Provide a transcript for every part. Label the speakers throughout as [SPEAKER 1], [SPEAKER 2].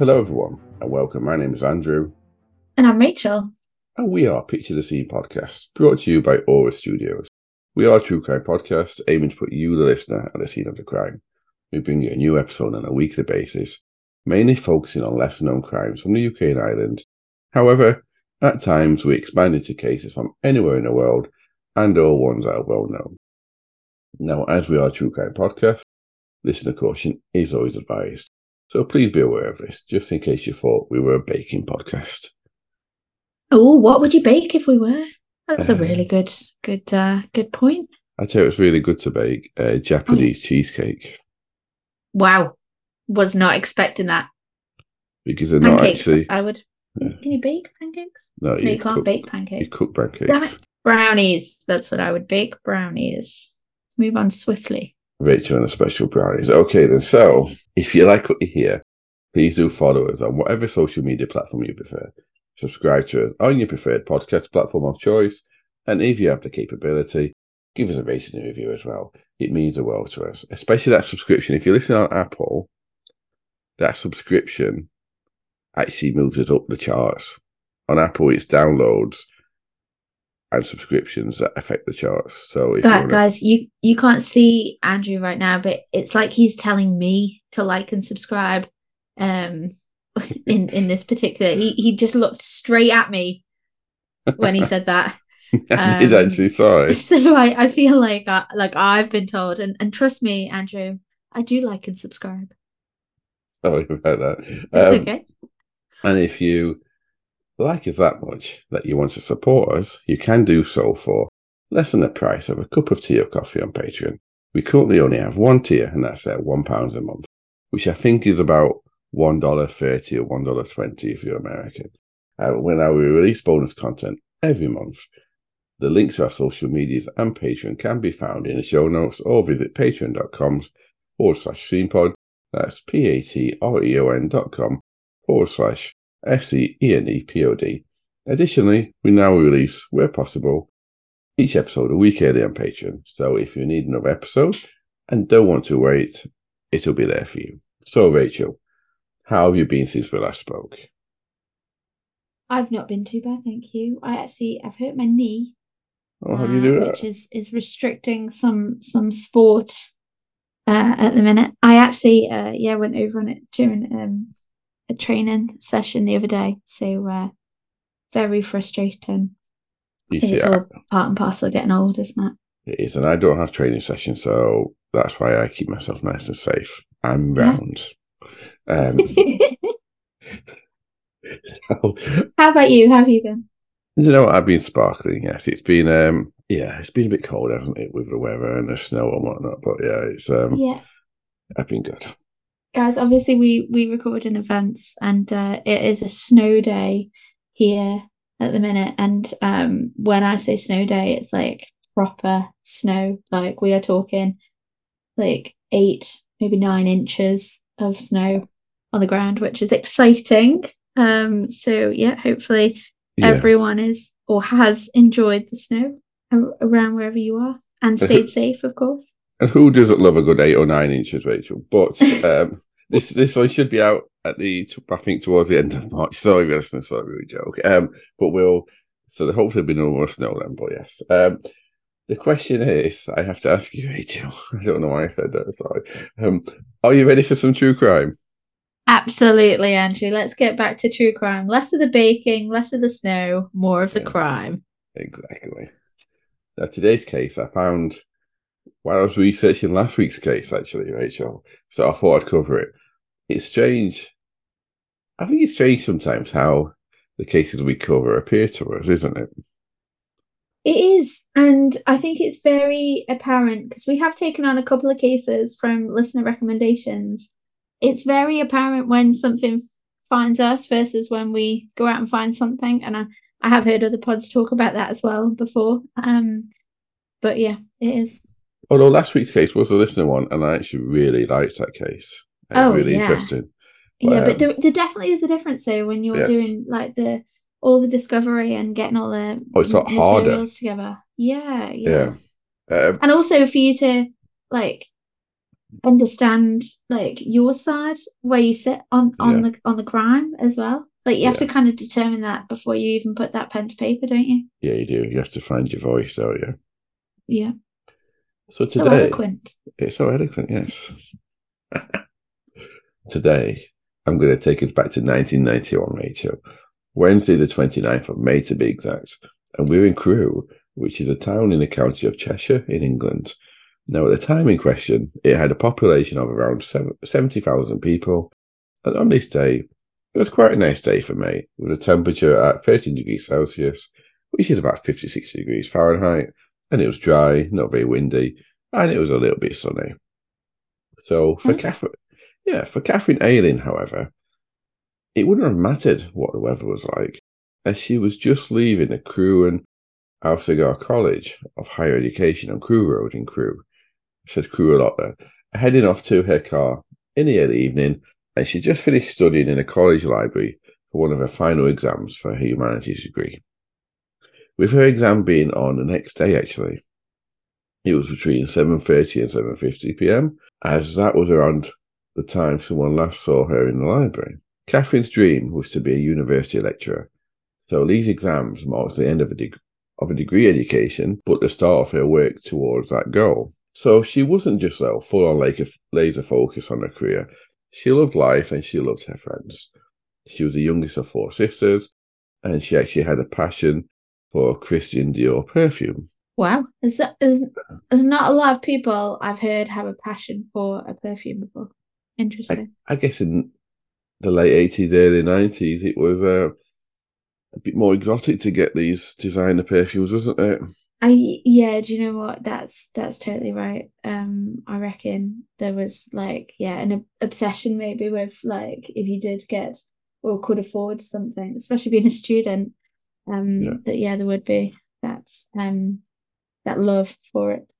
[SPEAKER 1] Hello, everyone, and welcome. My name is Andrew,
[SPEAKER 2] And I'm Rachel.
[SPEAKER 1] and we are Picture the Scene podcast, brought to you by Aura Studios. We are a true crime podcast aiming to put you, the listener, at the scene of the crime. We bring you a new episode on a weekly basis, mainly focusing on lesser known crimes from the UK and Ireland. However, at times we expand into cases from anywhere in the world and all ones that are well known. Now, as we are a true crime podcast, listener caution is always advised. So please be aware of this, just in case you thought we were a baking podcast.
[SPEAKER 2] Oh, what would you bake if we were? That's a
[SPEAKER 1] Uh,
[SPEAKER 2] really good, good, uh, good point.
[SPEAKER 1] I tell you, it's really good to bake a Japanese cheesecake
[SPEAKER 2] Wow, was not expecting that.
[SPEAKER 1] because they're not actually.
[SPEAKER 2] I would.
[SPEAKER 1] Yeah.
[SPEAKER 2] Can you bake pancakes?
[SPEAKER 1] No,
[SPEAKER 2] No, you can't
[SPEAKER 1] cook,
[SPEAKER 2] bake pancakes.
[SPEAKER 1] You cook pancakes.
[SPEAKER 2] Brownies. That's what I would bake. Brownies. Let's move on swiftly.
[SPEAKER 1] Rachel and a special brownies. Okay, then. So, if you like what you hear, please do follow us on whatever social media platform you prefer. Subscribe to us on your preferred podcast platform of choice. And if you have the capability, give us a rating and review as well. It means the world to us, especially that subscription. If you listen on Apple, that subscription actually moves us up the charts. On Apple, it's downloads and subscriptions that affect the charts. So, if you
[SPEAKER 2] Guys,
[SPEAKER 1] wanna-
[SPEAKER 2] guys, you you can't see Andrew right now, but it's like he's telling me to like and subscribe. Um, in in this particular, he he just looked straight at me when he said that.
[SPEAKER 1] I did
[SPEAKER 2] um,
[SPEAKER 1] actually sorry.
[SPEAKER 2] So I, I feel like I, like I've been told, and, and trust me, Andrew, I do like and subscribe.
[SPEAKER 1] Sorry about that.
[SPEAKER 2] It's
[SPEAKER 1] Um,
[SPEAKER 2] okay.
[SPEAKER 1] And if you like us that much that you want to support us, you can do so for less than the price of a cup of tea or coffee on Patreon. We currently only have one tier, and that's at one pounds a month, which I think is about one dollar thirty or one dollar twenty if you're American. Uh, when I release bonus content every month. The links to our social medias and Patreon can be found in the show notes or visit patreon.com forward slash scenepod. That's P A T R E O N dot com forward slash S E E N E P O D. Additionally, we now release, where possible, each episode a week early on Patreon. So if you need another episode and don't want to wait, it'll be there for you. So, Rachel, how have you been since we last spoke?
[SPEAKER 2] I've not been too bad, thank you. I actually I've hurt my knee,
[SPEAKER 1] Oh, how do you
[SPEAKER 2] uh,
[SPEAKER 1] do
[SPEAKER 2] which
[SPEAKER 1] that?
[SPEAKER 2] is is restricting some some sport uh, at the minute. I actually uh, yeah went over on it during um, a training session the other day, so uh, very frustrating.
[SPEAKER 1] You see,
[SPEAKER 2] it's all part and parcel of getting old, isn't it?
[SPEAKER 1] it is, and I don't have training sessions, so that's why I keep myself nice and safe
[SPEAKER 2] I'm
[SPEAKER 1] round. Um, so,
[SPEAKER 2] How about you? How have you been?
[SPEAKER 1] You know, I've been sparkling. Yes, it's been um, yeah, it's been a bit cold, hasn't it, with the weather and the snow and whatnot. But yeah, it's um,
[SPEAKER 2] Yeah.
[SPEAKER 1] I've been good.
[SPEAKER 2] Guys obviously we we record in events and uh it is a snow day here at the minute. And um when i say snow day it's like proper snow. Like we are talking like eight maybe nine inches of snow on the ground which is exciting. Um so yeah hopefully
[SPEAKER 1] Yeah,
[SPEAKER 2] everyone is or has enjoyed the snow around wherever you are and stayed safe of course
[SPEAKER 1] and who doesn't love a good eight or nine inches, Rachel? But um, this this one should be out at the I think towards the end of March. Sorry, listeners, for a really joke. Um, but we'll so there hopefully be no more snow then. But yes, um, the question is, I have to ask you, Rachel. I don't know why I said that. Sorry. Um, are you ready for some true crime?
[SPEAKER 2] Absolutely, Andrew. Let's get back to true crime. Less of the baking, less of the snow, more of the
[SPEAKER 1] Yes.
[SPEAKER 2] crime.
[SPEAKER 1] Exactly. Now, today's case, I found while I was researching last week's case, actually, Rachel. So I thought I'd cover it. It's strange. I think it's strange sometimes how the cases we cover appear to us, isn't it?
[SPEAKER 2] It is. And I think it's very apparent because we have taken on a couple of cases from listener recommendations. It's very apparent when something finds us versus when we go out and find something. And I, I have heard other pods talk about that as well before. Um, but yeah, it is.
[SPEAKER 1] Although last week's case was a listener one, and I actually really liked that case. It was
[SPEAKER 2] Oh,
[SPEAKER 1] really
[SPEAKER 2] yeah.
[SPEAKER 1] interesting.
[SPEAKER 2] Yeah,
[SPEAKER 1] Um,
[SPEAKER 2] but there, there definitely is a difference though when you're
[SPEAKER 1] Yes.
[SPEAKER 2] doing like the all the discovery and getting all the
[SPEAKER 1] Oh, it's a lot
[SPEAKER 2] m-
[SPEAKER 1] harder.
[SPEAKER 2] materials together. Yeah, yeah,
[SPEAKER 1] Yeah. Um,
[SPEAKER 2] And also for you to like understand like your side where you sit on on
[SPEAKER 1] Yeah.
[SPEAKER 2] the on the crime as well. Like you have
[SPEAKER 1] Yeah.
[SPEAKER 2] to kind of determine that before you even put that pen to paper, don't you?
[SPEAKER 1] Yeah, you do. You have to find your voice, don't you?
[SPEAKER 2] Yeah.
[SPEAKER 1] So
[SPEAKER 2] So
[SPEAKER 1] today,
[SPEAKER 2] eloquent.
[SPEAKER 1] it's so eloquent, yes. today, I'm going to take us back to 1991, Rachel. Wednesday, the 29th of May, to be exact. And we're in Crewe, which is a town in the county of Cheshire in England. Now, at the time in question, it had a population of around seven- 70,000 people. And on this day, it was quite a nice day for May, with a temperature at 13 degrees Celsius, which is about 56 degrees Fahrenheit. And it was dry, not very windy, and it was a little bit sunny. So for
[SPEAKER 2] Nice.
[SPEAKER 1] Catherine, yeah, for Catherine Ayling, however, it wouldn't have mattered what the weather was like, as she was just leaving the Crewe and Alsager College of Higher Education on Crewe Road in Crewe. It says Crewe a lot there. Heading off to her car in the early evening, and she just finished studying in a college library for one of her final exams for her humanities degree. With her exam being on the next day, actually, it was between 7.30 and 7.50 p.m., as that was around the time someone last saw her in the library. Catherine's dream was to be a university lecturer, so these exams marks the end of a, of a degree education, but the start of her work towards that goal. So she wasn't just so full on laser focus on her career. She loved life and she loved her friends. She was the youngest of four sisters, and she actually had a passion for Christian Dior perfume.
[SPEAKER 2] Wow. There's, there's, there's not a lot of people I've heard have a passion for a perfume before. Interesting.
[SPEAKER 1] I guess in the late 80s, early 90s, it was uh, a bit more exotic to get these designer perfumes, wasn't it?
[SPEAKER 2] I yeah, do you know what? That's that's totally right. Um, I reckon there was like yeah, an obsession maybe with like if you did get or could afford something, especially being a student, um,
[SPEAKER 1] Yeah.
[SPEAKER 2] that yeah, there would be that um that love for it.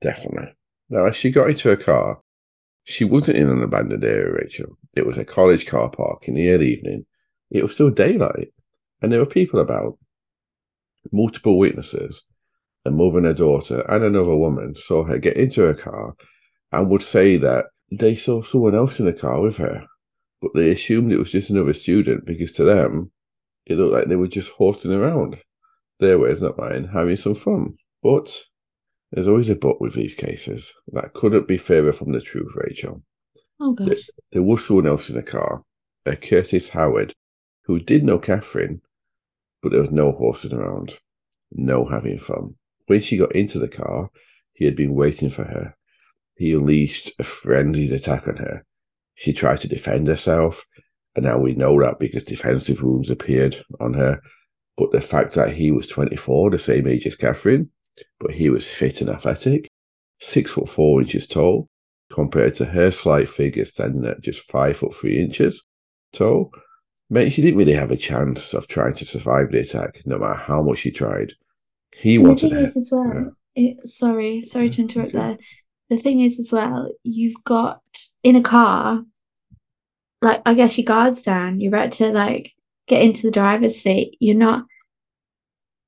[SPEAKER 1] Definitely. Now, as she got into her car, she wasn't in an abandoned area, Rachel. It was a college car park in the early evening. It was still daylight, and there were people about. Multiple witnesses, a mother and a daughter, and another woman saw her get into her car and would say that they saw someone else in the car with her, but they assumed it was just another student because to them, it looked like they were just horsing around. Their words, not mine, having some fun. But there's always a but with these cases. That couldn't be further from the truth, Rachel.
[SPEAKER 2] Oh gosh.
[SPEAKER 1] There was someone else in the car, a Curtis Howard, who did know Catherine, but there was no horsing around, no having fun. When she got into the car, he had been waiting for her. He unleashed a frenzied attack on her. She tried to defend herself, and now we know that because defensive wounds appeared on her. But the fact that he was 24, the same age as Catherine, but he was fit and athletic, six foot four inches tall, compared to her slight figure standing at just five foot three inches tall, meant she didn't really have a chance of trying to survive the attack, no matter how much she tried. He
[SPEAKER 2] And the
[SPEAKER 1] wanted
[SPEAKER 2] thing
[SPEAKER 1] her.
[SPEAKER 2] is as well, it, sorry, sorry to mm-hmm. interrupt
[SPEAKER 1] okay.
[SPEAKER 2] there. The thing is as well, you've got in a car, like I guess your guard's down. You're about to like get into the driver's seat. You're not,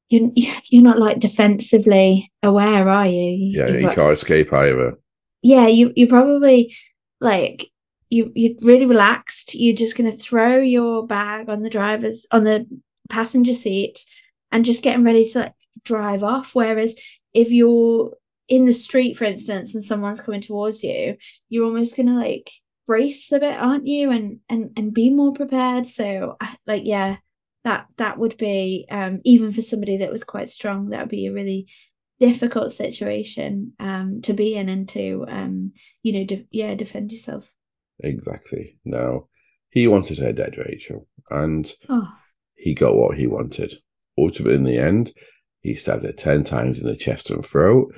[SPEAKER 2] you're you're not like defensively aware, are you?
[SPEAKER 1] Yeah,
[SPEAKER 2] You've
[SPEAKER 1] you
[SPEAKER 2] got-
[SPEAKER 1] can't escape either.
[SPEAKER 2] yeah, you you probably like you you're really relaxed. You're just gonna throw your bag on the driver's on the passenger seat and just getting ready to like drive off. Whereas if you're in the street, for instance, and someone's coming towards you, you're almost gonna like brace a bit, aren't you? And and and be more prepared. So I- like yeah, that that would be um even for somebody that was quite strong, that would be a really difficult situation um to be in and to um you know de- yeah defend yourself
[SPEAKER 1] Exactly. now he wanted her dead, Rachel, and
[SPEAKER 2] oh
[SPEAKER 1] he got what he wanted. Ultimately, in the end, he stabbed her 10 times in the chest and throat,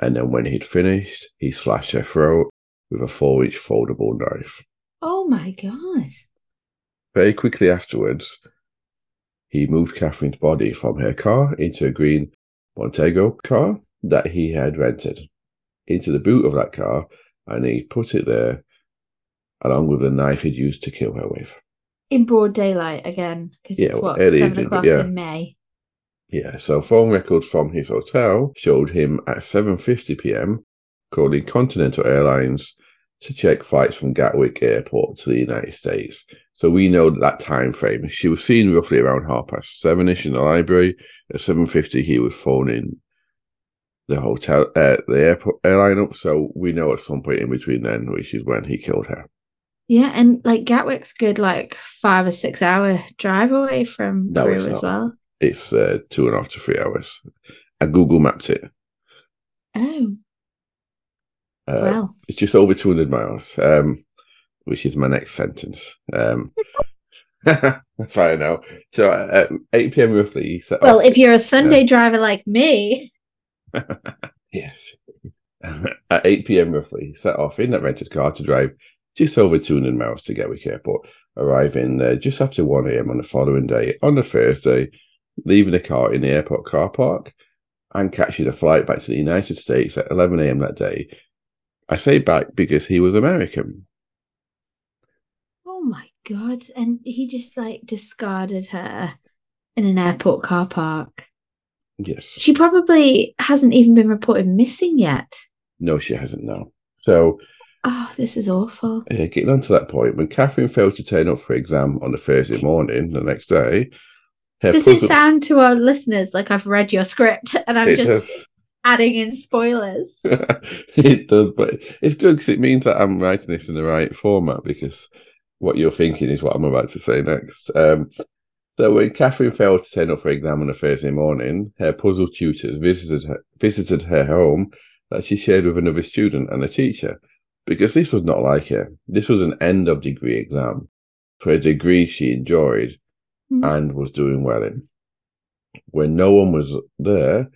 [SPEAKER 1] and then when he'd finished, he slashed her throat with a 4 inch foldable knife.
[SPEAKER 2] oh my god
[SPEAKER 1] Very quickly afterwards, he moved Catherine's body from her car into a green Montego car that he had rented, into the boot of that car, and he put it there along with the knife he'd used to kill her with.
[SPEAKER 2] in broad daylight again because
[SPEAKER 1] Yeah,
[SPEAKER 2] it's what
[SPEAKER 1] early
[SPEAKER 2] seven
[SPEAKER 1] evening,
[SPEAKER 2] o'clock
[SPEAKER 1] yeah.
[SPEAKER 2] in May
[SPEAKER 1] Yeah, so phone records from his hotel showed him at 7:50 p.m. calling Continental Airlines to check flights from Gatwick Airport to the United States. So we know that, time frame. She was seen roughly around half past seven-ish in the library. At seven fifty, he was phoning the hotel, uh, the airport airline up. So we know at some point in between then, which is when he killed her.
[SPEAKER 2] Yeah, and like Gatwick's good, like five or six hour drive away from
[SPEAKER 1] No, Crewe
[SPEAKER 2] as well.
[SPEAKER 1] It's uh, two and a half to three hours. I Google mapped it.
[SPEAKER 2] Oh,
[SPEAKER 1] Uh,
[SPEAKER 2] well.
[SPEAKER 1] It's just over 200 miles, um, which is my next sentence. Um, that's fine now. So uh, at 8 p.m. roughly,
[SPEAKER 2] Well,
[SPEAKER 1] off-
[SPEAKER 2] if you're a Sunday driver like me,
[SPEAKER 1] Yes. At 8 p.m. roughly, set off in that rented car to drive just over 200 miles to Gatwick Airport, arriving uh, just after 1 a.m. on the following day, on the Thursday, leaving the car in the airport car park and catching a flight back to the United States at 11 a.m. that day. I say back because he was American.
[SPEAKER 2] oh my god! And he just like discarded her in an airport car park.
[SPEAKER 1] Yes.
[SPEAKER 2] She probably hasn't even been reported missing yet.
[SPEAKER 1] No, she hasn't, no. So,
[SPEAKER 2] Oh, this is awful.
[SPEAKER 1] uh, getting on to that point, when Catherine failed to turn up for exam on the Thursday morning, the next day, her
[SPEAKER 2] Does it sound to our listeners like I've read your script and I'm
[SPEAKER 1] it
[SPEAKER 2] just
[SPEAKER 1] does.
[SPEAKER 2] Adding in spoilers?
[SPEAKER 1] it does, but it's good because it means that I'm writing this in the right format because what you're thinking is what I'm about to say next. Um, so when Catherine failed to turn up for exam on a Thursday morning, her puzzle tutors visited her, visited her home that she shared with another student and a teacher because this was not like her. This was an end of degree exam for a degree she enjoyed
[SPEAKER 2] Hmm.
[SPEAKER 1] and was doing well in. When no one was there,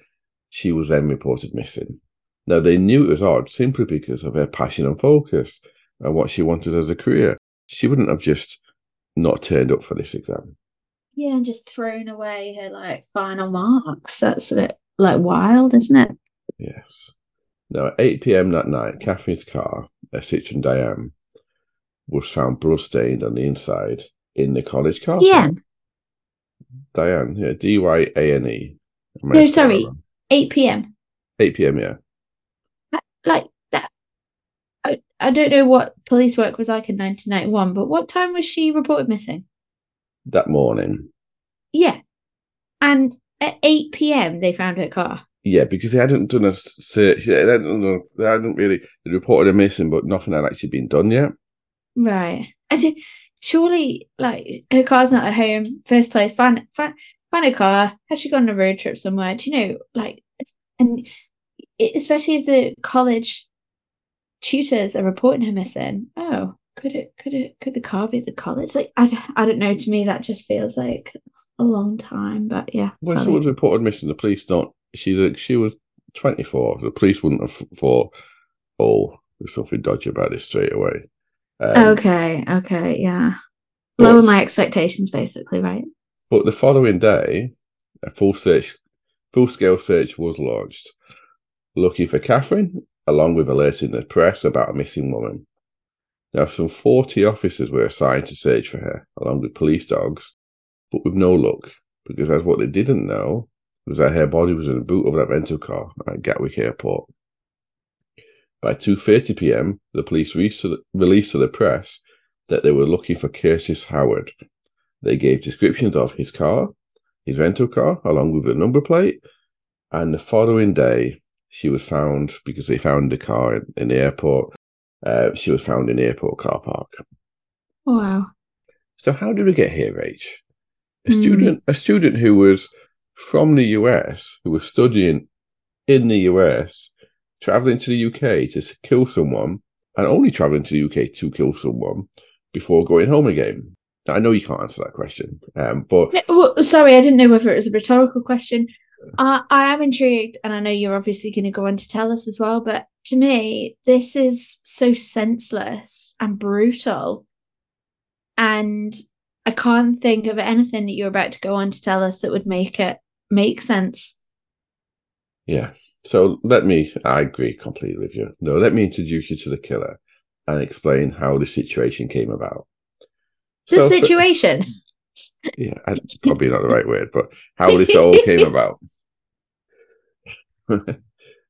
[SPEAKER 1] she was then reported missing. Now, they knew it was odd simply because of her passion and focus and what she wanted as a career. She wouldn't have just not turned up for this exam.
[SPEAKER 2] Yeah, and just thrown away her like final marks. That's a bit like wild, isn't it?
[SPEAKER 1] Yes. Now, at 8 p.m. that night, Catherine's car, a Citroen Dyane, was found bloodstained on the inside in the college car.
[SPEAKER 2] Yeah.
[SPEAKER 1] Dyane, yeah, D Y A N E.
[SPEAKER 2] No, sorry.
[SPEAKER 1] Wrong.
[SPEAKER 2] 8 p.m.
[SPEAKER 1] 8 p.m., yeah.
[SPEAKER 2] Like that. I, I don't know what police work was like in 1991, but what time was she reported missing?
[SPEAKER 1] That morning.
[SPEAKER 2] Yeah. And at 8 p.m., they found her car.
[SPEAKER 1] Yeah, because they hadn't done a search. They hadn't, done they hadn't really they reported her missing, but nothing had actually been done yet.
[SPEAKER 2] Right. I ju- surely, like, her car's not at home. First place, find, find, find a car. Has she gone on a road trip somewhere? Do you know, like, and especially if the college tutors are reporting her missing. Oh, could it, could it, could the car be the college? Like, I, I don't know. To me, that just feels like a long time, but yeah.
[SPEAKER 1] When
[SPEAKER 2] sorry.
[SPEAKER 1] someone's reported missing, the police don't. She's a, she was twenty four. The police wouldn't have thought, oh, there's something dodgy about this straight away. Um,
[SPEAKER 2] okay, okay, yeah. Lower my expectations, basically, right?
[SPEAKER 1] But the following day, a full search, full scale search was launched, looking for Catherine, along with alerting the press about a missing woman. Now, some 40 officers were assigned to search for her, along with police dogs, but with no luck, because as what they didn't know was that her body was in the boot of that rental car at Gatwick Airport. By 2.30 p.m., the police released released to the press that they were looking for Curtis Howard, they gave descriptions of his car, his rental car, along with the number plate. And the following day, she was found because they found the car in, in the airport. Uh, she was found in the airport car park.
[SPEAKER 2] Wow.
[SPEAKER 1] So how did we get here, Rach? A
[SPEAKER 2] Hmm.
[SPEAKER 1] student, a student who was from the US, who was studying in the US, traveling to the UK to kill someone, and only traveling to the UK to kill someone before going home again. I know you can't answer that question, um, but
[SPEAKER 2] No, well, sorry, I didn't know whether it was a rhetorical question. I I am intrigued, and I know you're obviously going to go on to tell us as well. But to me, this is so senseless and brutal, and I can't think of anything that you're about to go on to tell us that would make it make sense.
[SPEAKER 1] Yeah. So let me, I agree completely with you. No, let me introduce you to the killer and explain how the situation came about.
[SPEAKER 2] The
[SPEAKER 1] So,
[SPEAKER 2] situation.
[SPEAKER 1] yeah, that's probably not the right word, but how this all came about.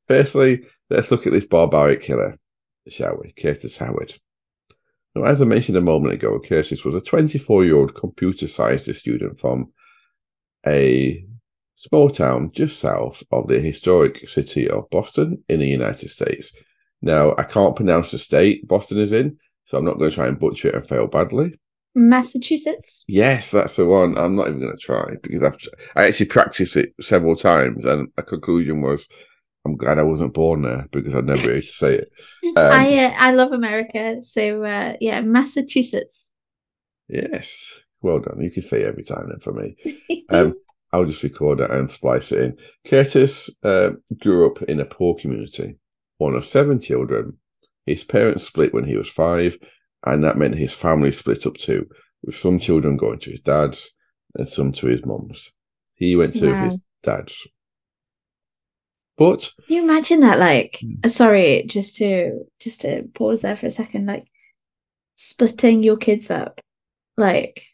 [SPEAKER 1] Firstly, let's look at this barbaric killer. shall we? Curtis Howard. Now, as I mentioned a moment ago, Curtis was a 24 year old computer science student from a small town just south of the historic city of Boston in the United States. Now, I can't pronounce the state Boston is in, so I'm not going to try and butcher it and fail badly.
[SPEAKER 2] Massachusetts.
[SPEAKER 1] Yes, that's the one. I'm not even going to try because I've I actually practiced it several times, and a conclusion was, I'm glad I wasn't born there because I'd never used to say it.
[SPEAKER 2] Um, I uh, I love America, so uh, yeah, Massachusetts.
[SPEAKER 1] Yes, well done. You can say every time then for me. um, I'll just record it and splice it in. Curtis uh, grew up in a poor community, one of seven children. His parents split when he was five, and that meant his family split up too, with some children going to his dad's and some to his mum's. He went to wow. his dad's. But
[SPEAKER 2] Can you imagine that like hmm. uh, sorry, just to just to pause there for a second, like splitting your kids up. Like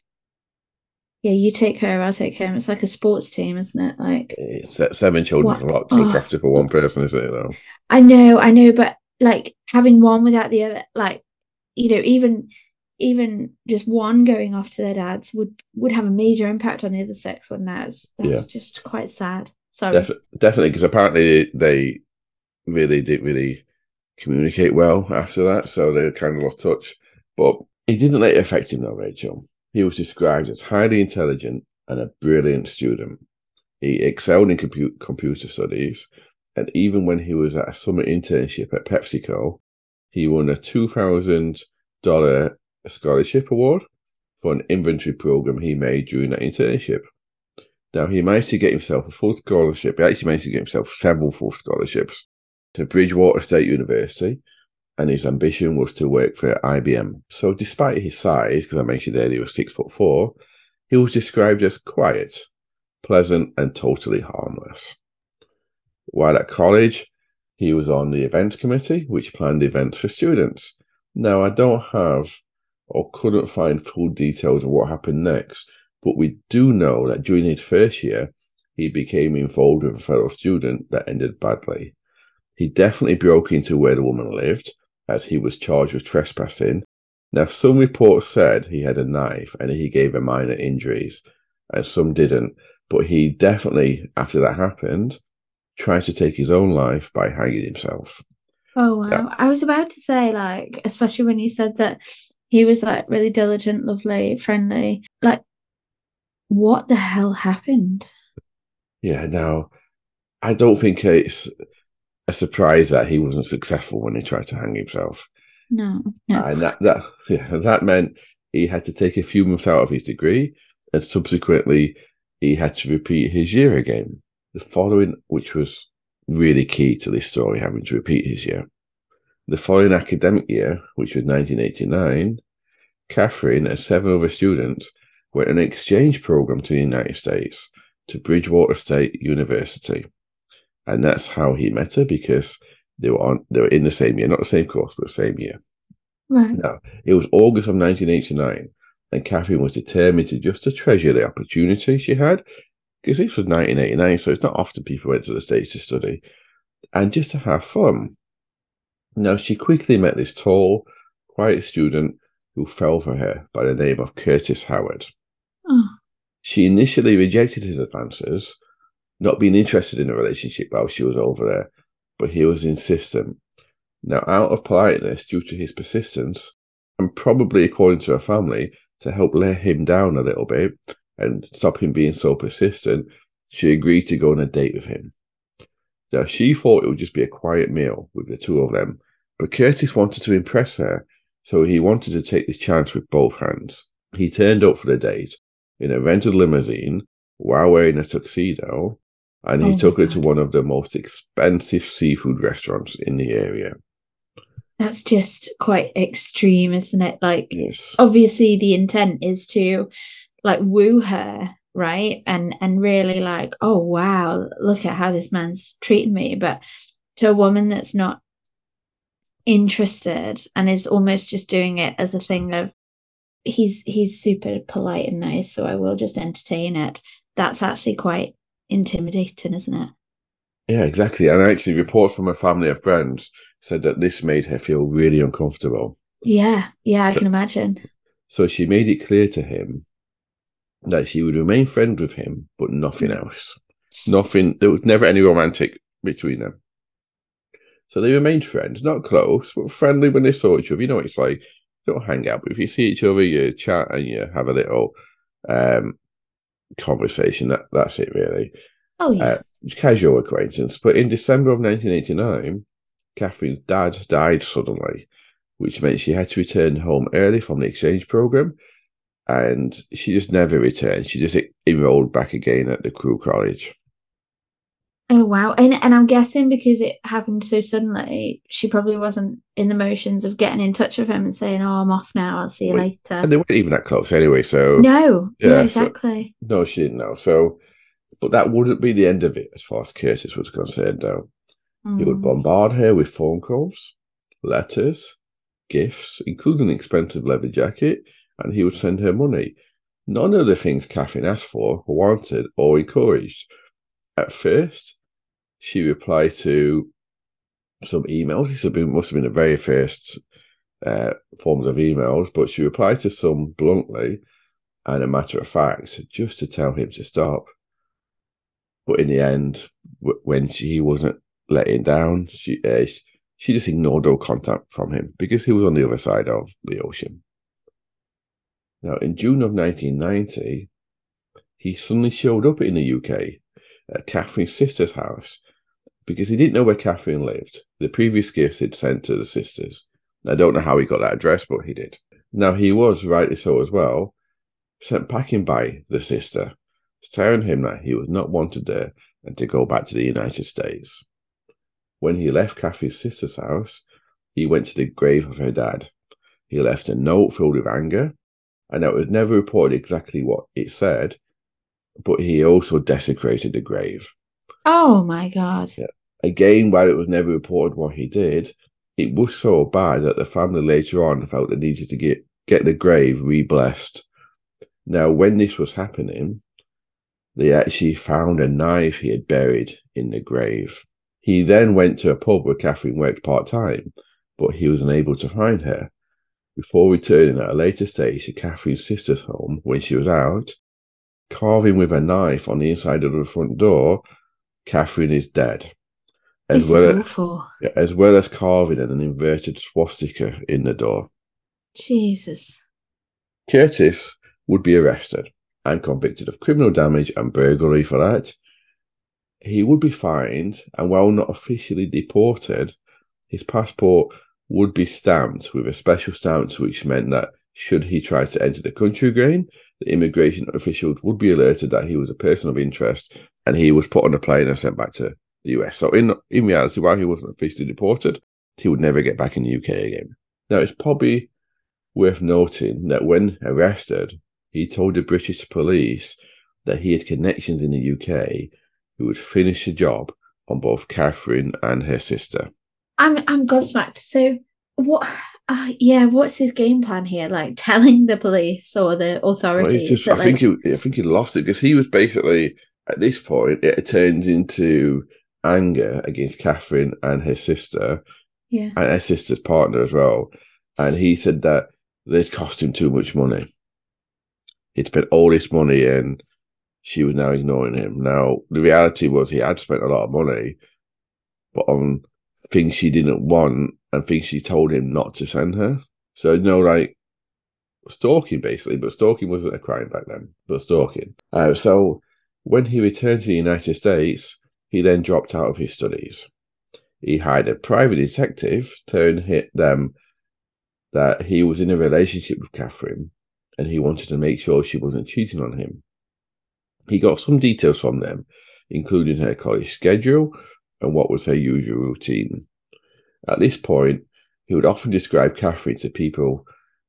[SPEAKER 2] yeah, you take her, I'll take him. It's like a sports team, isn't it? Like
[SPEAKER 1] it's seven children a lot to look after for one person, isn't it though?
[SPEAKER 2] I know, I know, but like having one without the other, like you know, even even just one going off to their dads would would have a major impact on the other sex when that's that's yeah. just quite sad. so
[SPEAKER 1] Def- definitely because apparently they really didn't really communicate well after that, so they kind of lost touch. But it didn't let it affect him though, Rachel. He was described as highly intelligent and a brilliant student. He excelled in compu- computer studies, and even when he was at a summer internship at PepsiCo, he won a $2,000 scholarship award for an inventory program he made during that internship. Now, he managed to get himself a full scholarship. He actually managed to get himself several full scholarships to Bridgewater State University, and his ambition was to work for IBM. So, despite his size, because I mentioned earlier he was six foot four, he was described as quiet, pleasant, and totally harmless. While at college, he was on the events committee, which planned events for students. Now, I don't have or couldn't find full details of what happened next, but we do know that during his first year, he became involved with a fellow student that ended badly. He definitely broke into where the woman lived as he was charged with trespassing. Now, some reports said he had a knife and he gave her minor injuries, and some didn't. But he definitely, after that happened, tried to take his own life by hanging himself.
[SPEAKER 2] Oh wow! Yeah. I was about to say, like, especially when you said that he was like really diligent, lovely, friendly. Like, what the hell happened?
[SPEAKER 1] Yeah, now I don't think it's a surprise that he wasn't successful when he tried to hang himself.
[SPEAKER 2] No, no.
[SPEAKER 1] Uh, and that that yeah, that meant he had to take a few months out of his degree, and subsequently he had to repeat his year again. The following, which was really key to this story, having to repeat his year. The following academic year, which was 1989, Catherine and seven other students went on an exchange program to the United States to Bridgewater State University and that's how he met her because they were on they were in the same year, not the same course, but the same year.
[SPEAKER 2] Right.
[SPEAKER 1] Now it was August of 1989, and Catherine was determined to just to treasure the opportunity she had because this was 1989, so it's not often people went to the States to study, and just to have fun. Now she quickly met this tall, quiet student who fell for her by the name of Curtis Howard.
[SPEAKER 2] Oh.
[SPEAKER 1] She initially rejected his advances not being interested in a relationship while she was over there, but he was insistent. Now, out of politeness, due to his persistence, and probably according to her family, to help let him down a little bit and stop him being so persistent, she agreed to go on a date with him. Now, she thought it would just be a quiet meal with the two of them, but Curtis wanted to impress her, so he wanted to take this chance with both hands. He turned up for the date in a rented limousine while wearing a tuxedo and he oh took her to one of the most expensive seafood restaurants in the area.
[SPEAKER 2] That's just quite extreme, isn't it? Like,
[SPEAKER 1] yes.
[SPEAKER 2] obviously, the intent is to like woo her, right? And and really like, oh wow, look at how this man's treating me. But to a woman that's not interested and is almost just doing it as a thing of he's he's super polite and nice, so I will just entertain it. That's actually quite intimidating, isn't it?
[SPEAKER 1] Yeah, exactly. And actually, reports from her family and friends said that this made her feel really uncomfortable.
[SPEAKER 2] Yeah, yeah, I can imagine.
[SPEAKER 1] So she made it clear to him that she would remain friends with him, but nothing else. Nothing. There was never any romantic between them. So they remained friends, not close, but friendly when they saw each other. You know, it's like don't hang out, but if you see each other, you chat and you have a little um, conversation. That that's it, really.
[SPEAKER 2] Oh yeah, uh,
[SPEAKER 1] casual acquaintance. But in December of 1989, Catherine's dad died suddenly, which meant she had to return home early from the exchange program, and she just never returned. She just enrolled back again at the Crewe College.
[SPEAKER 2] Oh wow. And and I'm guessing because it happened so suddenly, she probably wasn't in the motions of getting in touch with him and saying, Oh, I'm off now, I'll see you well, later.
[SPEAKER 1] And they weren't even that close anyway, so
[SPEAKER 2] No, yeah, yeah exactly.
[SPEAKER 1] So, no, she didn't know. So but that wouldn't be the end of it as far as Curtis was concerned though. Mm. He would bombard her with phone calls, letters, gifts, including an expensive leather jacket, and he would send her money. None of the things Catherine asked for, wanted, or encouraged. At first, she replied to some emails. This must have been the very first uh, forms of emails, but she replied to some bluntly and a matter of fact, just to tell him to stop. But in the end, when she wasn't letting down, she, uh, she just ignored all contact from him because he was on the other side of the ocean. Now, in June of 1990, he suddenly showed up in the UK at Catherine's sister's house because he didn't know where Catherine lived. The previous gifts he'd sent to the sisters. I don't know how he got that address, but he did. Now, he was, rightly so as well, sent packing by the sister, telling him that he was not wanted there and to go back to the United States. When he left Catherine's sister's house, he went to the grave of her dad. He left a note filled with anger, and it was never reported exactly what it said, but he also desecrated the grave.
[SPEAKER 2] Oh my god.
[SPEAKER 1] Yeah. Again, while it was never reported what he did, it was so bad that the family later on felt they needed to get, get the grave re-blessed. Now, when this was happening, they actually found a knife he had buried in the grave. He then went to a pub where Catherine worked part time, but he was unable to find her. Before returning at a later stage to Catherine's sister's home when she was out, carving with a knife on the inside of the front door, Catherine is dead.
[SPEAKER 2] As well, as,
[SPEAKER 1] as well as carving an inverted swastika in the door.
[SPEAKER 2] Jesus.
[SPEAKER 1] Curtis would be arrested and convicted of criminal damage and burglary for that. He would be fined, and while not officially deported, his passport would be stamped with a special stamp, which meant that should he try to enter the country again, the immigration officials would be alerted that he was a person of interest and he was put on a plane and sent back to the US. So, in, in reality, while he wasn't officially deported, he would never get back in the UK again. Now, it's probably worth noting that when arrested, he told the British police that he had connections in the UK who would finish the job on both Catherine and her sister.
[SPEAKER 2] I'm I'm gobsmacked. So what? Uh, yeah, what's his game plan here? Like telling the police or the authorities?
[SPEAKER 1] Well, just, I like... think he, I think he lost it because he was basically at this point it turns into anger against Catherine and her sister,
[SPEAKER 2] yeah,
[SPEAKER 1] and her sister's partner as well. And he said that they'd cost him too much money he'd spent all this money and she was now ignoring him. Now, the reality was he had spent a lot of money, but on things she didn't want and things she told him not to send her. So, you know, like stalking basically, but stalking wasn't a crime back then, but stalking. Uh, so, when he returned to the United States, he then dropped out of his studies. He hired a private detective to hit them that he was in a relationship with Catherine and he wanted to make sure she wasn't cheating on him. He got some details from them, including her college schedule and what was her usual routine. At this point, he would often describe Catherine to people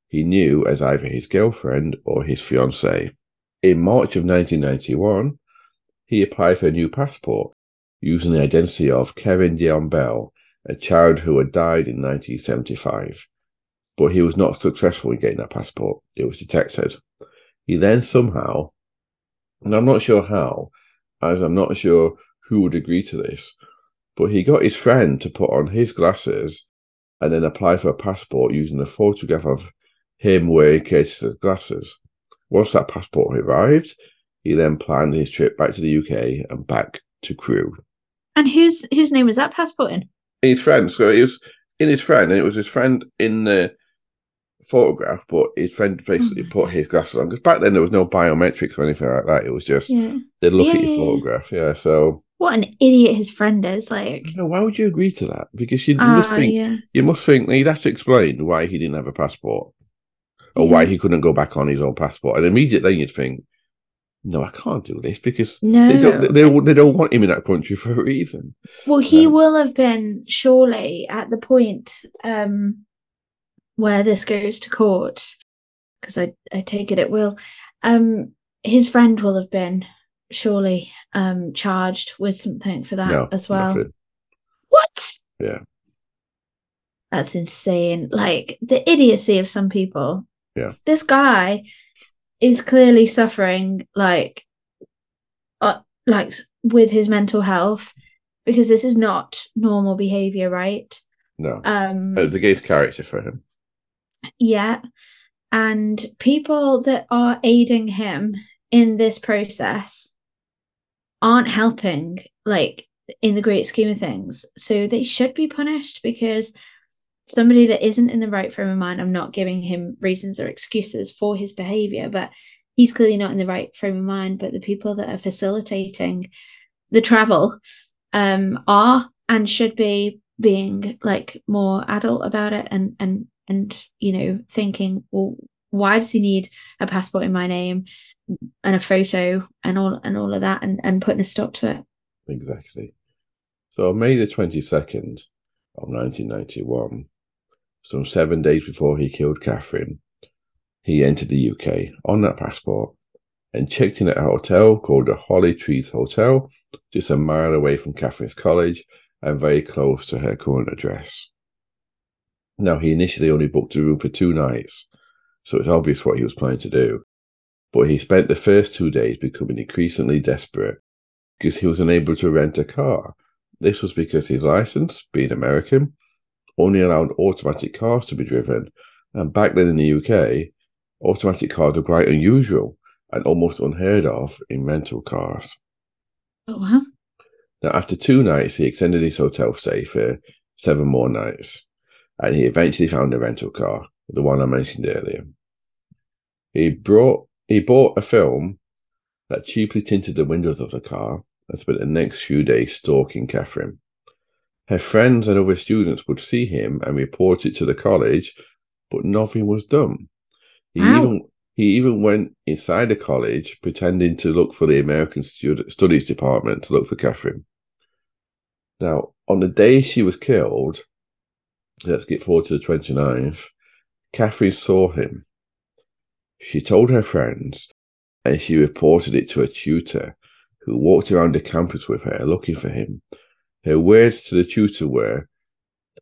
[SPEAKER 1] he knew as either his girlfriend or his fiancée. In March of 1991, he applied for a new passport using the identity of Kevin Dion Bell, a child who had died in 1975 but he was not successful in getting that passport. It was detected. He then somehow, and I'm not sure how, as I'm not sure who would agree to this, But he got his friend to put on his glasses and then apply for a passport using a photograph of him wearing Curtis's glasses. Once that passport arrived, he then planned his trip back to the UK and back to Crewe.
[SPEAKER 2] And whose whose name was that passport in?
[SPEAKER 1] His friend. So it was in his friend, and it was his friend in the photograph, but his friend basically
[SPEAKER 2] Oh.
[SPEAKER 1] put his glasses on. Because back then there was no biometrics or anything like that. It was just
[SPEAKER 2] Yeah.
[SPEAKER 1] they'd look
[SPEAKER 2] Yeah,
[SPEAKER 1] at your
[SPEAKER 2] yeah.
[SPEAKER 1] photograph. Yeah. So
[SPEAKER 2] What an idiot his friend is. Like,
[SPEAKER 1] no, why would you agree to that? Because you, you must
[SPEAKER 2] ah,
[SPEAKER 1] think
[SPEAKER 2] yeah.
[SPEAKER 1] you must think he'd have to explain why he didn't have a passport or why he couldn't go back on his own passport. And immediately you'd think, no, I can't do this because
[SPEAKER 2] No.
[SPEAKER 1] they don't they, they don't want him in that country for a reason.
[SPEAKER 2] Well, he
[SPEAKER 1] No.
[SPEAKER 2] will have been surely at the point um, where this goes to court, because I, I take it it will. Um, his friend will have been surely um, charged with something for that
[SPEAKER 1] no,
[SPEAKER 2] as well.
[SPEAKER 1] nothing.
[SPEAKER 2] What?
[SPEAKER 1] Yeah.
[SPEAKER 2] That's insane. Like the idiocy of some people.
[SPEAKER 1] Yeah.
[SPEAKER 2] This guy is clearly suffering like uh, like with his mental health because this is not normal behavior, right?
[SPEAKER 1] No,
[SPEAKER 2] Um
[SPEAKER 1] Uh, the gay's character for him.
[SPEAKER 2] yeah. And people that are aiding him in this process aren't helping, like in the great scheme of things. So they should be punished because somebody that isn't in the right frame of mind, I'm not giving him reasons or excuses for his behavior, but he's clearly not in the right frame of mind. But the people that are facilitating the travel um, are and should be being like more adult about it and and and you know thinking well why does he need a passport in my name and a photo and all and all of that and and putting a stop to it
[SPEAKER 1] Exactly. So on May the 22nd of 1991, some seven days before he killed Catherine, he entered the UK on that passport and checked in at a hotel called the Holly Trees Hotel, just a mile away from Catherine's college and very close to her current address. Now, he initially only booked a room for two nights, so it's obvious what he was planning to do. But he spent the first two days becoming increasingly desperate because he was unable to rent a car. This was because his license, being American, only allowed automatic cars to be driven. And back then in the UK, automatic cars were quite unusual and almost unheard of in rental cars.
[SPEAKER 2] oh wow
[SPEAKER 1] Now, after two nights, he extended his hotel stay for seven more nights, and he eventually found a rental car, the one I mentioned earlier. He brought he bought a film that cheaply tinted the windows of the car and spent the next few days stalking Catherine. Her friends and other students would see him and report it to the college, but nothing was done. He even he even went inside the college pretending to look for the American Stud- Studies Department to look for Catherine. Now, on the day she was killed, let's get forward to the 29th, Catherine saw him. She told her friends and she reported it to a tutor who walked around the campus with her looking for him. Her words to the tutor were,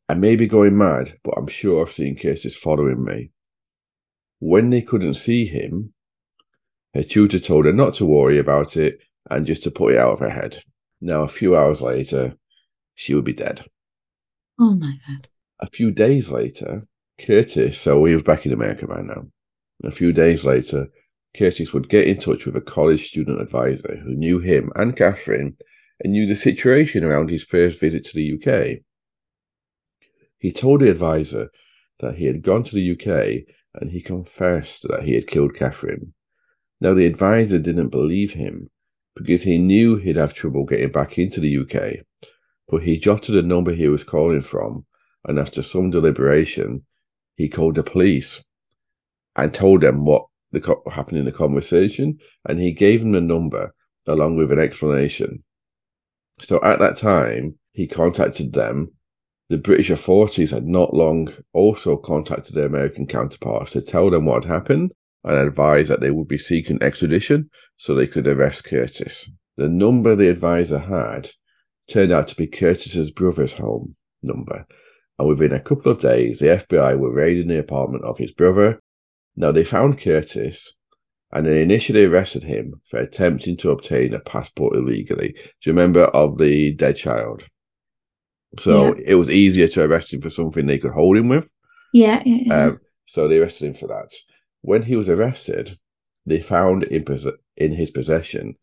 [SPEAKER 1] I may be going mad, but I'm sure I've seen Curtis following me. When they couldn't see him, her tutor told her not to worry about it and just to put it out of her head. Now, a few hours later, she would be dead.
[SPEAKER 2] oh my god
[SPEAKER 1] A few days later, Curtis, so we was back in America by now. A few days later, Curtis would get in touch with a college student advisor who knew him and Catherine and knew the situation around his first visit to the UK. He told the advisor that he had gone to the UK and he confessed that he had killed Catherine. Now, the advisor didn't believe him because he knew he'd have trouble getting back into the UK, but he jotted a number he was calling from, and after some deliberation, he called the police and told them what the co- happened in the conversation, and he gave them the number along with an explanation. So at that time, he contacted them. The British authorities had not long also contacted their American counterparts to tell them what had happened and advise that they would be seeking extradition so they could arrest Curtis. The number the advisor had turned out to be Curtis's brother's home number, and within a couple of days, the FBI were raiding the apartment of his brother. Now they found Curtis, and they initially arrested him for attempting to obtain a passport illegally. Do you remember of the dead child? So it was easier to arrest him for something they could hold him with.
[SPEAKER 2] Yeah, yeah, yeah.
[SPEAKER 1] Um, so they arrested him for that. When he was arrested, they found in, pos- in his possession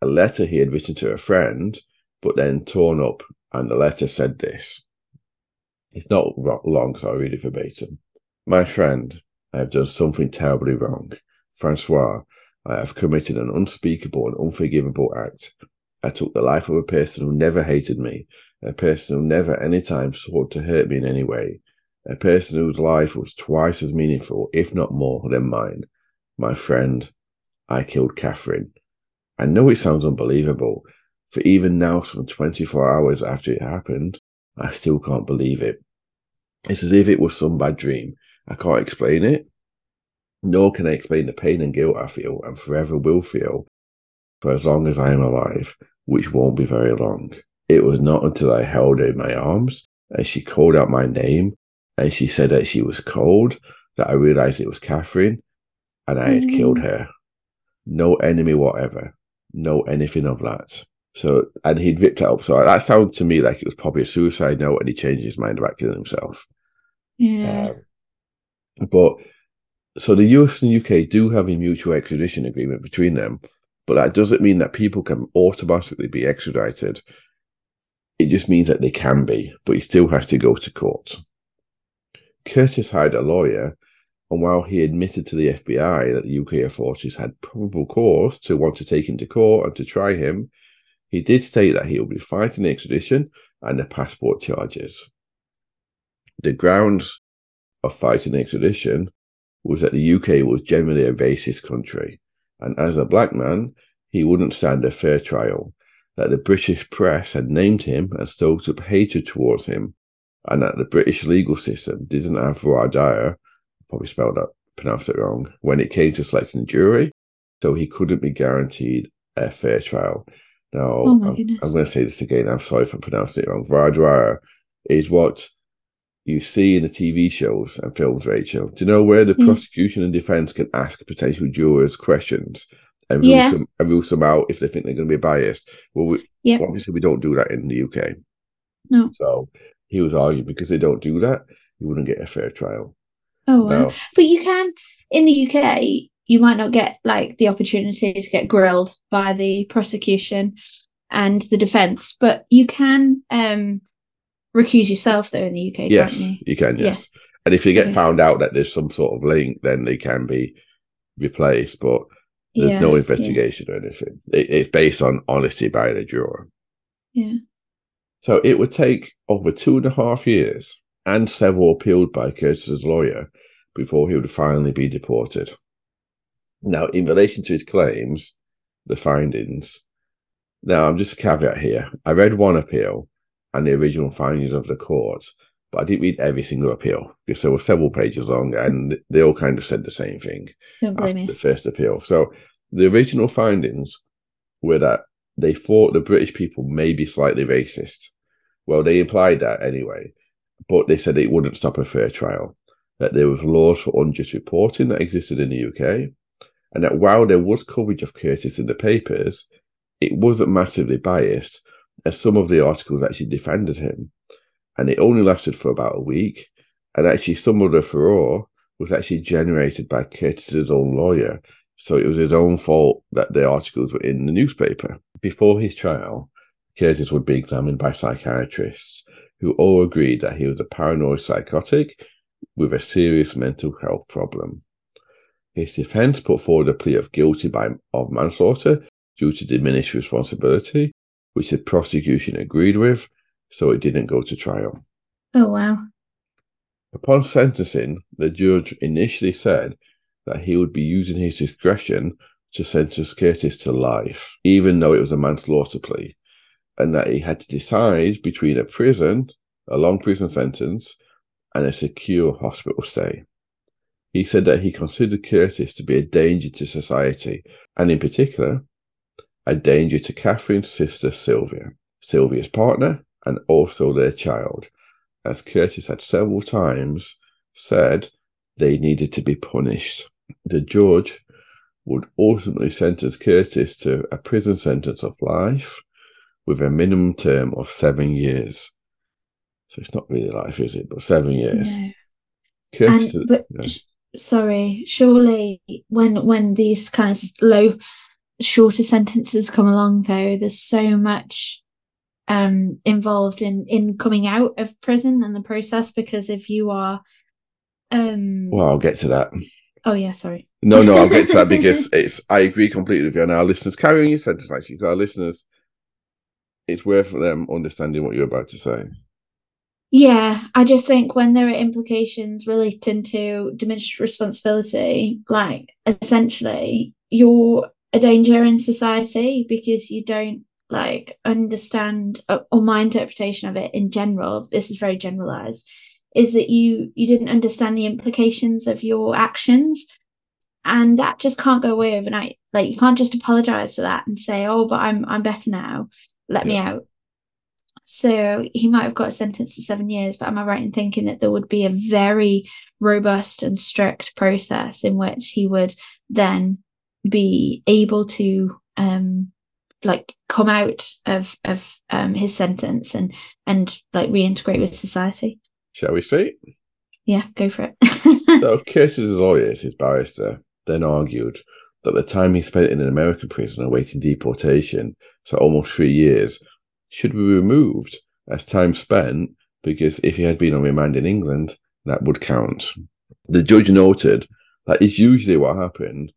[SPEAKER 1] a letter he had written to a friend, but then torn up, and the letter said this. It's not long, so I'll read it verbatim. My friend, I have done something terribly wrong. Francois, I have committed an unspeakable and unforgivable act. I took the life of a person who never hated me, a person who never any time sought to hurt me in any way, a person whose life was twice as meaningful, if not more, than mine. My friend, I killed Catherine. I know it sounds unbelievable, for even now, some 24 hours after it happened, I still can't believe it. It's as if it was some bad dream. I can't explain it, nor can I explain the pain and guilt I feel and forever will feel for as long as I am alive, which won't be very long. It was not until I held her in my arms and she called out my name and she said that she was cold that I realized it was Catherine and I had killed her. No enemy whatever, no anything of that. So, and he'd ripped it up. So that sounded to me like it was probably a suicide note and he changed his mind about killing himself.
[SPEAKER 2] yeah.
[SPEAKER 1] Um, but so the US and UK do have a mutual extradition agreement between them, but that doesn't mean that people can automatically be extradited. It just means that they can be, but he still has to go to court. Curtis hired a lawyer, and while he admitted to the FBI that the UK authorities had probable cause to want to take him to court and to try him, he did state that he will be fighting the extradition and the passport charges. The grounds of fighting extradition was that the UK was generally a racist country, and as a black man, he wouldn't stand a fair trial, that the British press had named him and stoked up hatred towards him, and that the British legal system didn't have voir dire, probably spelled out, pronounced it wrong, when it came to selecting a jury, so he couldn't be guaranteed a fair trial. Now,
[SPEAKER 2] Oh
[SPEAKER 1] I'm. I'm going to say this again. I'm sorry for pronouncing it wrong. Voir dire is what you see in the TV shows and films, Rachel. Do you know where the
[SPEAKER 2] Yeah.
[SPEAKER 1] prosecution and defense can ask potential jurors questions and rule,
[SPEAKER 2] Yeah.
[SPEAKER 1] some, and rule some out if they think they're going to be biased? Well, we,
[SPEAKER 2] Yep.
[SPEAKER 1] obviously, we don't do that in the UK.
[SPEAKER 2] No.
[SPEAKER 1] So he was arguing because they don't do that, you wouldn't get a fair trial.
[SPEAKER 2] Oh wow.
[SPEAKER 1] Now,
[SPEAKER 2] But you can in the UK, you might not get like the opportunity to get grilled by the prosecution and the defense, but you can um recuse yourself though in the UK,
[SPEAKER 1] yes,
[SPEAKER 2] can't you?
[SPEAKER 1] you can,
[SPEAKER 2] Yeah.
[SPEAKER 1] yes. And if you get
[SPEAKER 2] Okay.
[SPEAKER 1] found out that there's some sort of link, then they can be replaced, but there's
[SPEAKER 2] Yeah,
[SPEAKER 1] no
[SPEAKER 2] yeah.
[SPEAKER 1] investigation or anything. It, it's based on honesty by the juror.
[SPEAKER 2] Yeah.
[SPEAKER 1] So it would take over two and a half years and several appealed by Curtis's lawyer before he would finally be deported. Now, in relation to his claims, the findings, now I'm just a caveat here. I read one appeal and the original findings of the court, but I didn't read every single appeal because there were several pages long and they all kind of said the same thing after
[SPEAKER 2] me.
[SPEAKER 1] the first appeal. So the original findings were that they thought the British people may be slightly racist. Well, they implied that anyway, but they said it wouldn't stop a fair trial. That there was laws for unjust reporting that existed in the UK, and that while there was coverage of Curtis in the papers, it wasn't massively biased, as some of the articles actually defended him, and it only lasted for about a week. And actually, some of the furore was actually generated by Curtis's own lawyer, so it was his own fault that the articles were in the newspaper. Before his trial, Curtis would be examined by psychiatrists who all agreed that he was a paranoid psychotic with a serious mental health problem. His defense put forward a plea of guilty by of manslaughter due to diminished responsibility, which the prosecution agreed with, so it didn't go to trial.
[SPEAKER 2] Oh wow.
[SPEAKER 1] Upon sentencing, the judge initially said that he would be using his discretion to sentence Curtis to life, even though it was a manslaughter plea, and that he had to decide between a prison, a long prison sentence, and a secure hospital stay. He said that he considered Curtis to be a danger to society, and in particular, a danger to Catherine's sister Sylvia, Sylvia's partner, and also their child, as Curtis had several times said they needed to be punished. The judge would ultimately sentence Curtis to a prison sentence of life with a minimum term of seven years. So it's not really life, is it? But seven years.
[SPEAKER 2] No.
[SPEAKER 1] Curtis,
[SPEAKER 2] And, but sorry, surely when when these kind of low, shorter sentences come along, though, there's so much um involved in in coming out of prison and the process because if you are um
[SPEAKER 1] well, I'll get to that.
[SPEAKER 2] oh yeah sorry
[SPEAKER 1] No, no, I'll get to that because it's. I agree completely with you. And our listeners, carry on your sentence, actually. 'cause Our listeners, it's worth them understanding what you're about to say.
[SPEAKER 2] Yeah, I just think when there are implications relating to diminished responsibility, like essentially you're a danger in society because you don't like understand or my interpretation of it in general, this is very generalized, is that you you didn't understand the implications of your actions and that just can't go away overnight. Like you can't just apologize for that and say, "Oh, but I'm I'm better now. Let me out." So he might have got a sentence to seven years, but am I right in thinking that there would be a very robust and strict process in which he would then be able to um like come out of of um his sentence and and like reintegrate with society?
[SPEAKER 1] Shall we see?
[SPEAKER 2] Yeah, go for it.
[SPEAKER 1] So Curtis's lawyers, his barrister, then argued that the time he spent in an American prison awaiting deportation, for almost three years, should be removed as time spent because if he had been on remand in England, that would count. The judge noted that is usually what happened,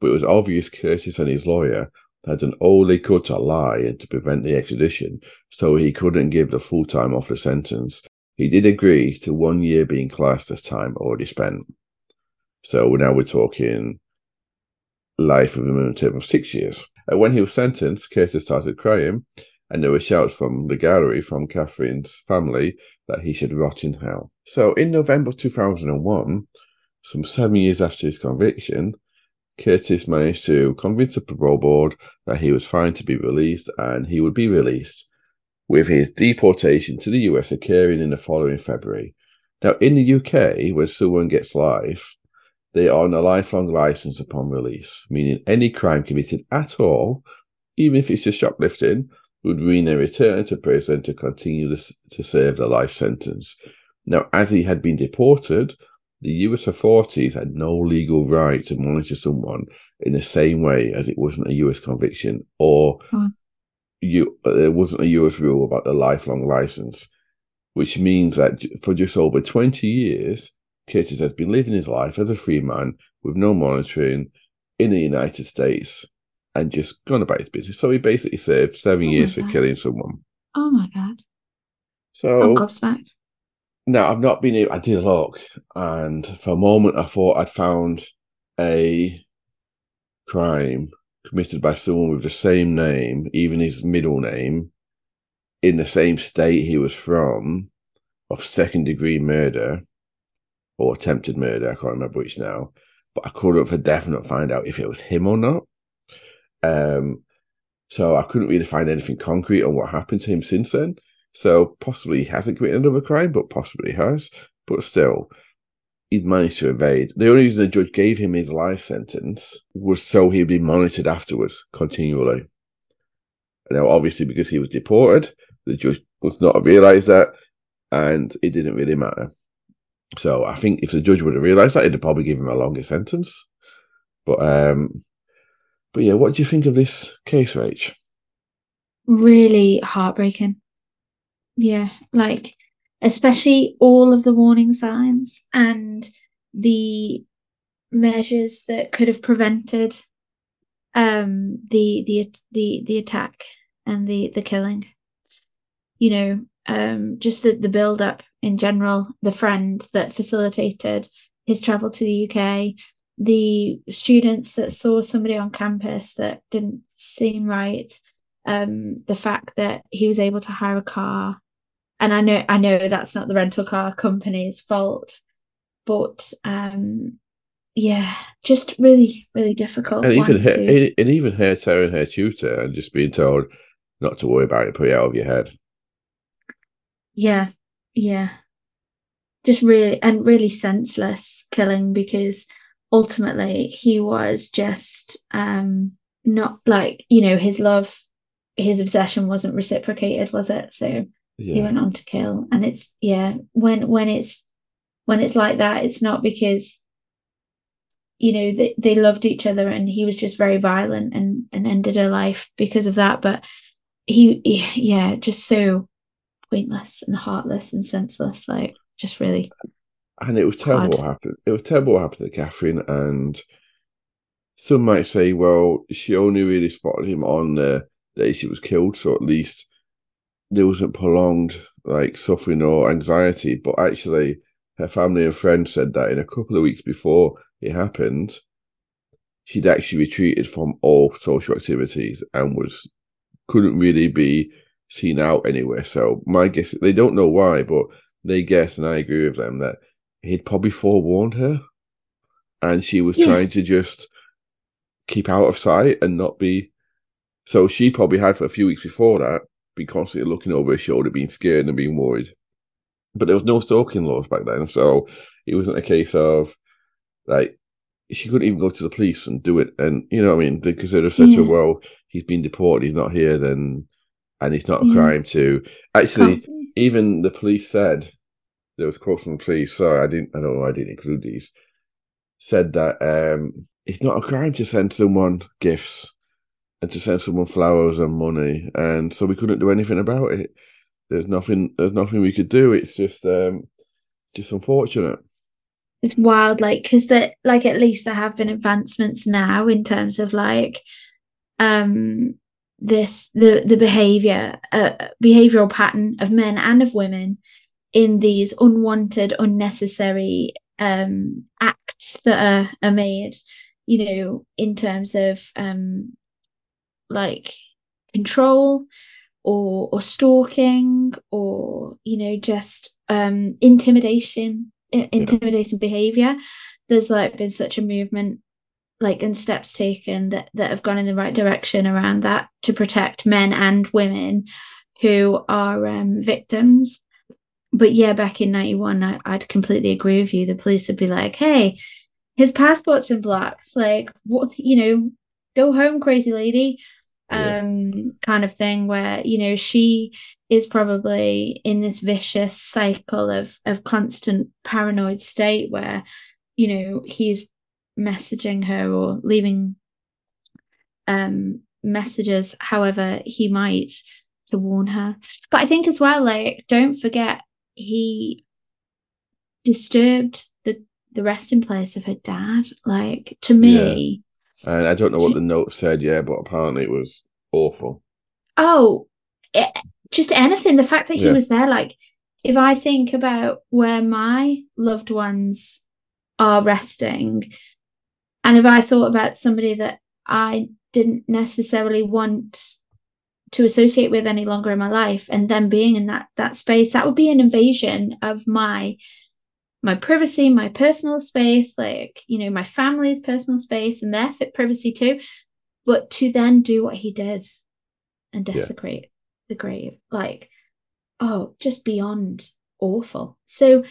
[SPEAKER 1] but it was obvious Curtis and his lawyer had done all they could to lie and to prevent the extradition, so he couldn't give the full time off the sentence. He did agree to one year being classed as time already spent. So now we're talking life with a minimum term of six years. And when he was sentenced, Curtis started crying, and there were shouts from the gallery from Catherine's family that he should rot in hell. So in November 2001, some seven years after his conviction, Curtis managed to convince the parole board that he was fine to be released and he would be released, with his deportation to the US occurring in the following February. Now, in the UK, when someone gets life, they are on a lifelong license upon release, meaning any crime committed at all, even if it's just shoplifting, would mean they return to prison to continue to serve the life sentence. Now, as he had been deported, the US authorities had no legal right to monitor someone in the same way as it wasn't a US conviction or
[SPEAKER 2] Hmm.
[SPEAKER 1] you, uh, there wasn't a US rule about the lifelong license, which means that for just over 20 years, Curtis has been living his life as a free man with no monitoring in the United States and just gone about his business. So he basically served seven
[SPEAKER 2] Oh
[SPEAKER 1] years for killing someone.
[SPEAKER 2] oh my god.
[SPEAKER 1] So
[SPEAKER 2] I'm gobsmacked.
[SPEAKER 1] Now I've not been able. I did a look, and for a moment I thought I'd found a crime committed by someone with the same name, even his middle name, in the same state he was from, of second degree murder or attempted murder. I can't remember which now, but I couldn't for definite find out if it was him or not. Um, so I couldn't really find anything concrete on what happened to him since then. So possibly he hasn't committed another crime, but possibly he has. But still, he'd managed to evade. The only reason the judge gave him his life sentence was so he'd be monitored afterwards continually. Now, obviously, because he was deported, the judge was not realised that, and it didn't really matter. So I think if the judge would have realised that, it'd probably give him a longer sentence. But um, but yeah, what do you think of this case, Rach?
[SPEAKER 2] really heartbreaking. Yeah, like especially all of the warning signs and the measures that could have prevented um the the the the attack and the the killing. You know, um just the the build up in general, the friend that facilitated his travel to the UK, the students that saw somebody on campus that didn't seem right um the fact that he was able to hire a car and i know i know that's not the rental car company's fault but um yeah just really really difficult
[SPEAKER 1] And even her,
[SPEAKER 2] to-
[SPEAKER 1] and even her telling her tutor and just being told not to worry about it, put it out of your head.
[SPEAKER 2] yeah yeah just really and really senseless killing because ultimately he was just um not like you know his love his obsession wasn't reciprocated was it so yeah. he went on to kill. And it's yeah, when when it's when it's like that, it's not because you know they, they loved each other and he was just very violent and and ended her life because of that. But he, he yeah, just so pointless and heartless and senseless. Like just really.
[SPEAKER 1] And it was terrible hard. what happened. It was terrible what happened to Catherine. And some might say, well, she only really spotted him on the day she was killed, so at least there wasn't prolonged like suffering or anxiety. But actually, her family and friends said that in a couple of weeks before it happened, she'd actually retreated from all social activities and was couldn't really be seen out anywhere. So my guess they don't know why, but they guess, and I agree with them that he'd probably forewarned her, and she was yeah. trying to just keep out of sight and not be. So she probably had for a few weeks before that been constantly looking over his shoulder, being scared and being worried. But there was no stalking laws back then, so it wasn't a case of like she couldn't even go to the police and do it. And you know, what I mean, because they consider such yeah. a well, he's been deported, he's not here, then and it's not a yeah. crime to actually. Can't. Even the police said there was quotes from the police. Sorry, I didn't. I don't know. I didn't include these. Said that um, it's not a crime to send someone gifts and to send someone flowers and money, and so we couldn't do anything about it. There's nothing. There's nothing we could do. It's just, um, just unfortunate.
[SPEAKER 2] It's wild, like because that, like at least there have been advancements now in terms of like, um, this the the behavior, uh, behavioral pattern of men and of women in these unwanted, unnecessary um, acts that are, are made, you know, in terms of um, like control or or stalking or you know just um intimidation intimidation yeah. behavior there's like been such a movement like and steps taken that that have gone in the right direction around that to protect men and women who are um victims but yeah, back in 91, I, I'd completely agree with you. The police would be like, hey, his passport's been blocked. Like, what, you know, go home, crazy lady. Yeah. Um, kind of thing where, you know, she is probably in this vicious cycle of of constant paranoid state where, you know, he's messaging her or leaving um messages however he might to warn her. But I think as well, like, don't forget he disturbed the the resting place of her dad. Like to me,
[SPEAKER 1] yeah. And I don't know what the note said, yeah, but apparently it was awful.
[SPEAKER 2] Oh, it, just anything. The fact that he yeah. was there, like, if I think about where my loved ones are resting, and if I thought about somebody that I didn't necessarily want to associate with any longer in my life and then being in that that space that would be an invasion of my my privacy my personal space like you know my family's personal space and their fit privacy too but to then do what he did and desecrate yeah. the grave like oh just beyond awful so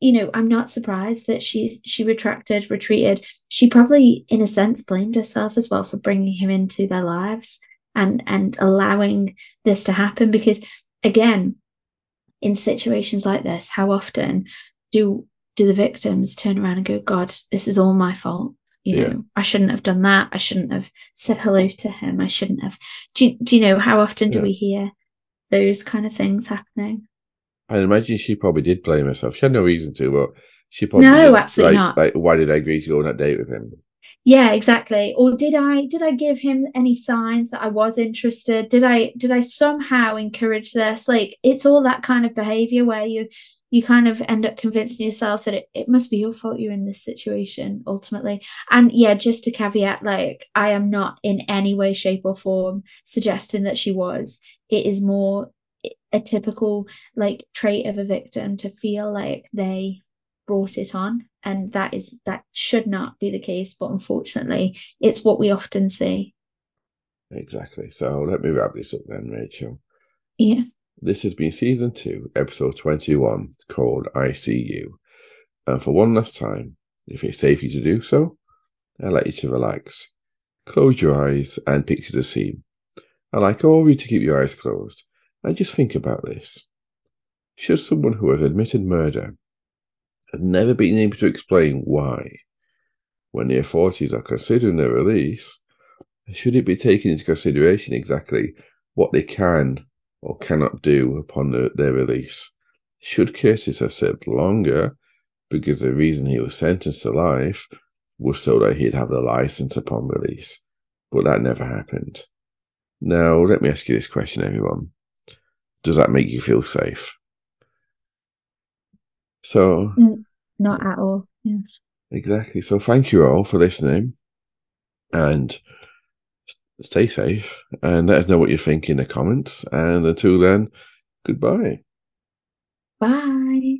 [SPEAKER 2] you know i'm not surprised that she she retracted retreated she probably in a sense blamed herself as well for bringing him into their lives and and allowing this to happen because again in situations like this how often do do the victims turn around and go god this is all my fault you yeah. know? I shouldn't have done that. I shouldn't have said hello to him. I shouldn't have do you, do you know how often do yeah. we hear those kind of things happening?
[SPEAKER 1] I imagine she probably did blame herself. She had no reason to but she probably
[SPEAKER 2] no did. absolutely like, not.
[SPEAKER 1] like why did i agree to go on that date with him?
[SPEAKER 2] Yeah exactly. Or did i did i give him any signs that i was interested? Did i did i somehow encourage this? Like it's all that kind of behavior where you you kind of end up convincing yourself that it, it must be your fault you're in this situation ultimately. And yeah just to caveat like i am not in any way shape or form suggesting that she was. It is more a typical like trait of a victim to feel like they brought it on and that is that should not be the case but unfortunately it's what we often see.
[SPEAKER 1] Exactly. So let me wrap this up then rachel.
[SPEAKER 2] Yeah
[SPEAKER 1] this has been season two episode 21 called i see you. And for one last time if it's safe for you to do so i like you to relax close your eyes and picture the scene I'd like all of you to keep your eyes closed and just think about this. Should someone who has admitted murder and never been able to explain why, when the authorities are considering their release, should it be taken into consideration exactly what they can or cannot do upon the, their release? Should Curtis have served longer because the reason he was sentenced to life was so that he'd have the license upon release? But that never happened. Now, let me ask you this question, everyone. Does that make you feel safe? So,
[SPEAKER 2] not at all. Yeah.
[SPEAKER 1] Exactly. So, thank you all for listening and stay safe and let us know what you think in the comments. And until then, goodbye.
[SPEAKER 2] Bye.